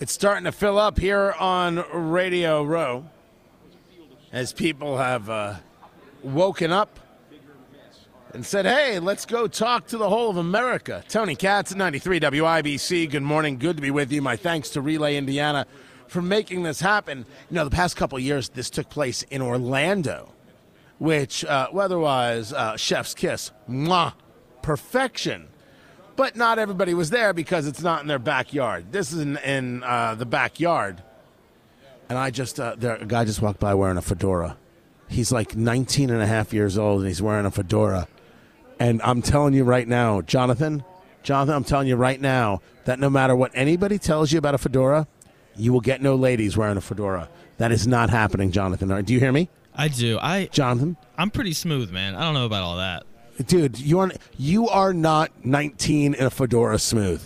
It's starting to fill up here on Radio Row as people have uh, woken up and said, hey, let's go talk to the whole of America. Tony Katz at 93 WIBC. Good morning. Good to be with you. My thanks to Relay Indiana for making this happen. You know, the past couple years, this took place in Orlando, which uh, weather-wise, uh, chef's kiss, mwah, perfection. But not everybody was there because it's not in their backyard. This is in, in uh, the backyard. And I just, uh, there, a guy just walked by wearing a fedora. He's like 19 and a half years old and he's wearing a fedora. And I'm telling you right now, Jonathan, Jonathan, I'm telling you right now that no matter what anybody tells you about a fedora, you will get no ladies wearing a fedora. That is not happening, Jonathan. Do you hear me? I do. I Jonathan, I'm pretty smooth, man. I don't know about all that. Dude, you are you are not 19 in a fedora smooth.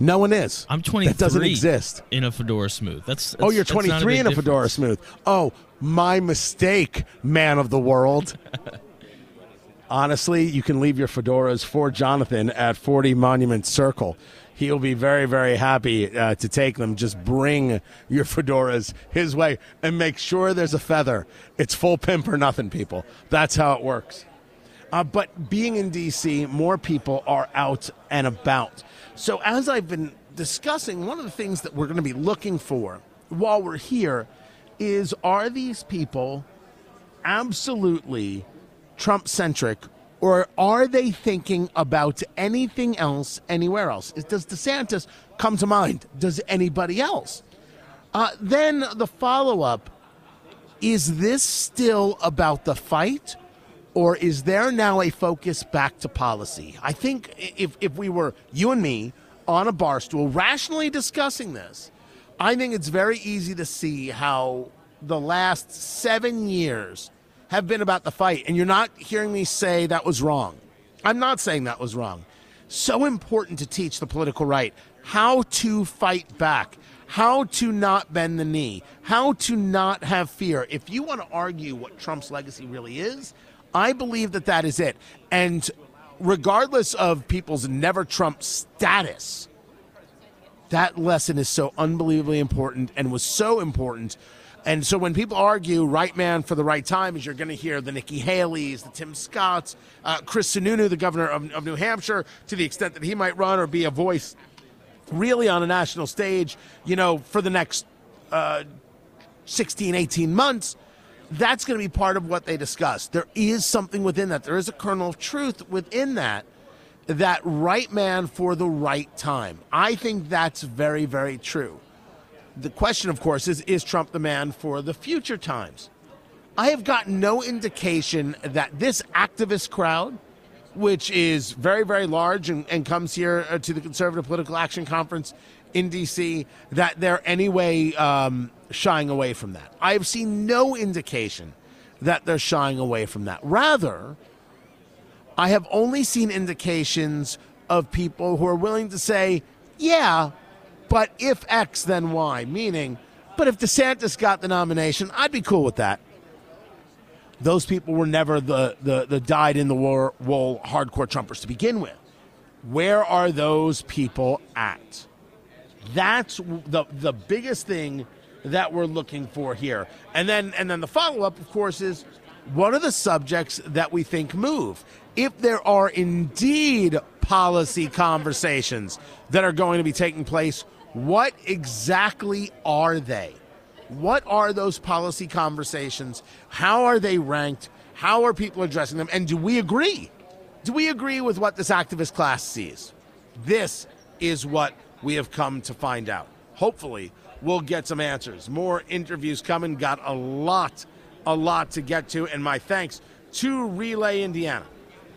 No one is. I'm 23. That doesn't exist. in a fedora smooth. That's, Oh, you're 23 big in a fedora smooth. Oh, my mistake, man of the world. Honestly, you can leave your fedoras for Jonathan at 40 Monument Circle. He'll be very, very happy uh, to take them. Just bring your fedoras his way and make sure there's a feather. It's full pimp or nothing, people. That's how it works. Uh, but being in DC, more people are out and about. So, as I've been discussing, one of the things that we're going to be looking for while we're here is are these people absolutely Trump centric or are they thinking about anything else anywhere else? Does DeSantis come to mind? Does anybody else? Uh, then the follow up is this still about the fight or is there now a focus back to policy? I think if, if we were you and me on a bar stool rationally discussing this, I think it's very easy to see how the last seven years have been about the fight. And you're not hearing me say that was wrong. I'm not saying that was wrong. So important to teach the political right how to fight back, how to not bend the knee, how to not have fear. If you want to argue what Trump's legacy really is, I believe that that is it. And regardless of people's never Trump status, that lesson is so unbelievably important and was so important. And so when people argue right man for the right time, is you're going to hear the Nikki Haley's, the Tim Scotts, uh, Chris Sununu, the governor of, of New Hampshire, to the extent that he might run or be a voice really on a national stage, you know, for the next uh, 16, 18 months, that's going to be part of what they discuss. There is something within that. There is a kernel of truth within that, that right man for the right time. I think that's very, very true. The question, of course, is is Trump the man for the future times? I have gotten no indication that this activist crowd, which is very, very large and, and comes here uh, to the Conservative Political Action Conference in D.C., that they're anyway um, shying away from that. I have seen no indication that they're shying away from that. Rather, I have only seen indications of people who are willing to say, yeah, but if X, then Y. Meaning, but if DeSantis got the nomination, I'd be cool with that. Those people were never the, the, the dyed in the wool hardcore Trumpers to begin with. Where are those people at? That's the, the biggest thing that we're looking for here. And then, and then the follow up, of course, is what are the subjects that we think move? If there are indeed policy conversations that are going to be taking place, what exactly are they? What are those policy conversations? How are they ranked? How are people addressing them? And do we agree? Do we agree with what this activist class sees? This is what we have come to find out. Hopefully, we'll get some answers. More interviews coming. Got a lot, a lot to get to. And my thanks to Relay Indiana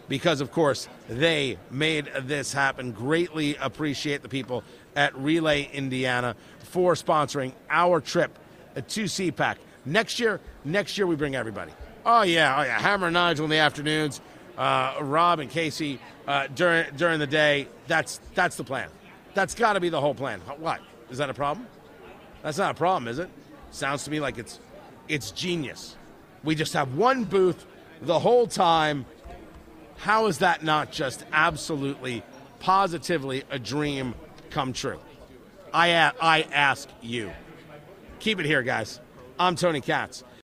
because, of course, they made this happen. Greatly appreciate the people at Relay Indiana for sponsoring our trip to CPAC. Next year, next year we bring everybody. Oh yeah, oh yeah. Hammer and Nigel in the afternoons, uh, Rob and Casey uh, during during the day. That's that's the plan. That's got to be the whole plan. What is that a problem? That's not a problem, is it? Sounds to me like it's it's genius. We just have one booth the whole time. How is that not just absolutely, positively a dream come true? I, a- I ask you. Keep it here, guys. I'm Tony Katz.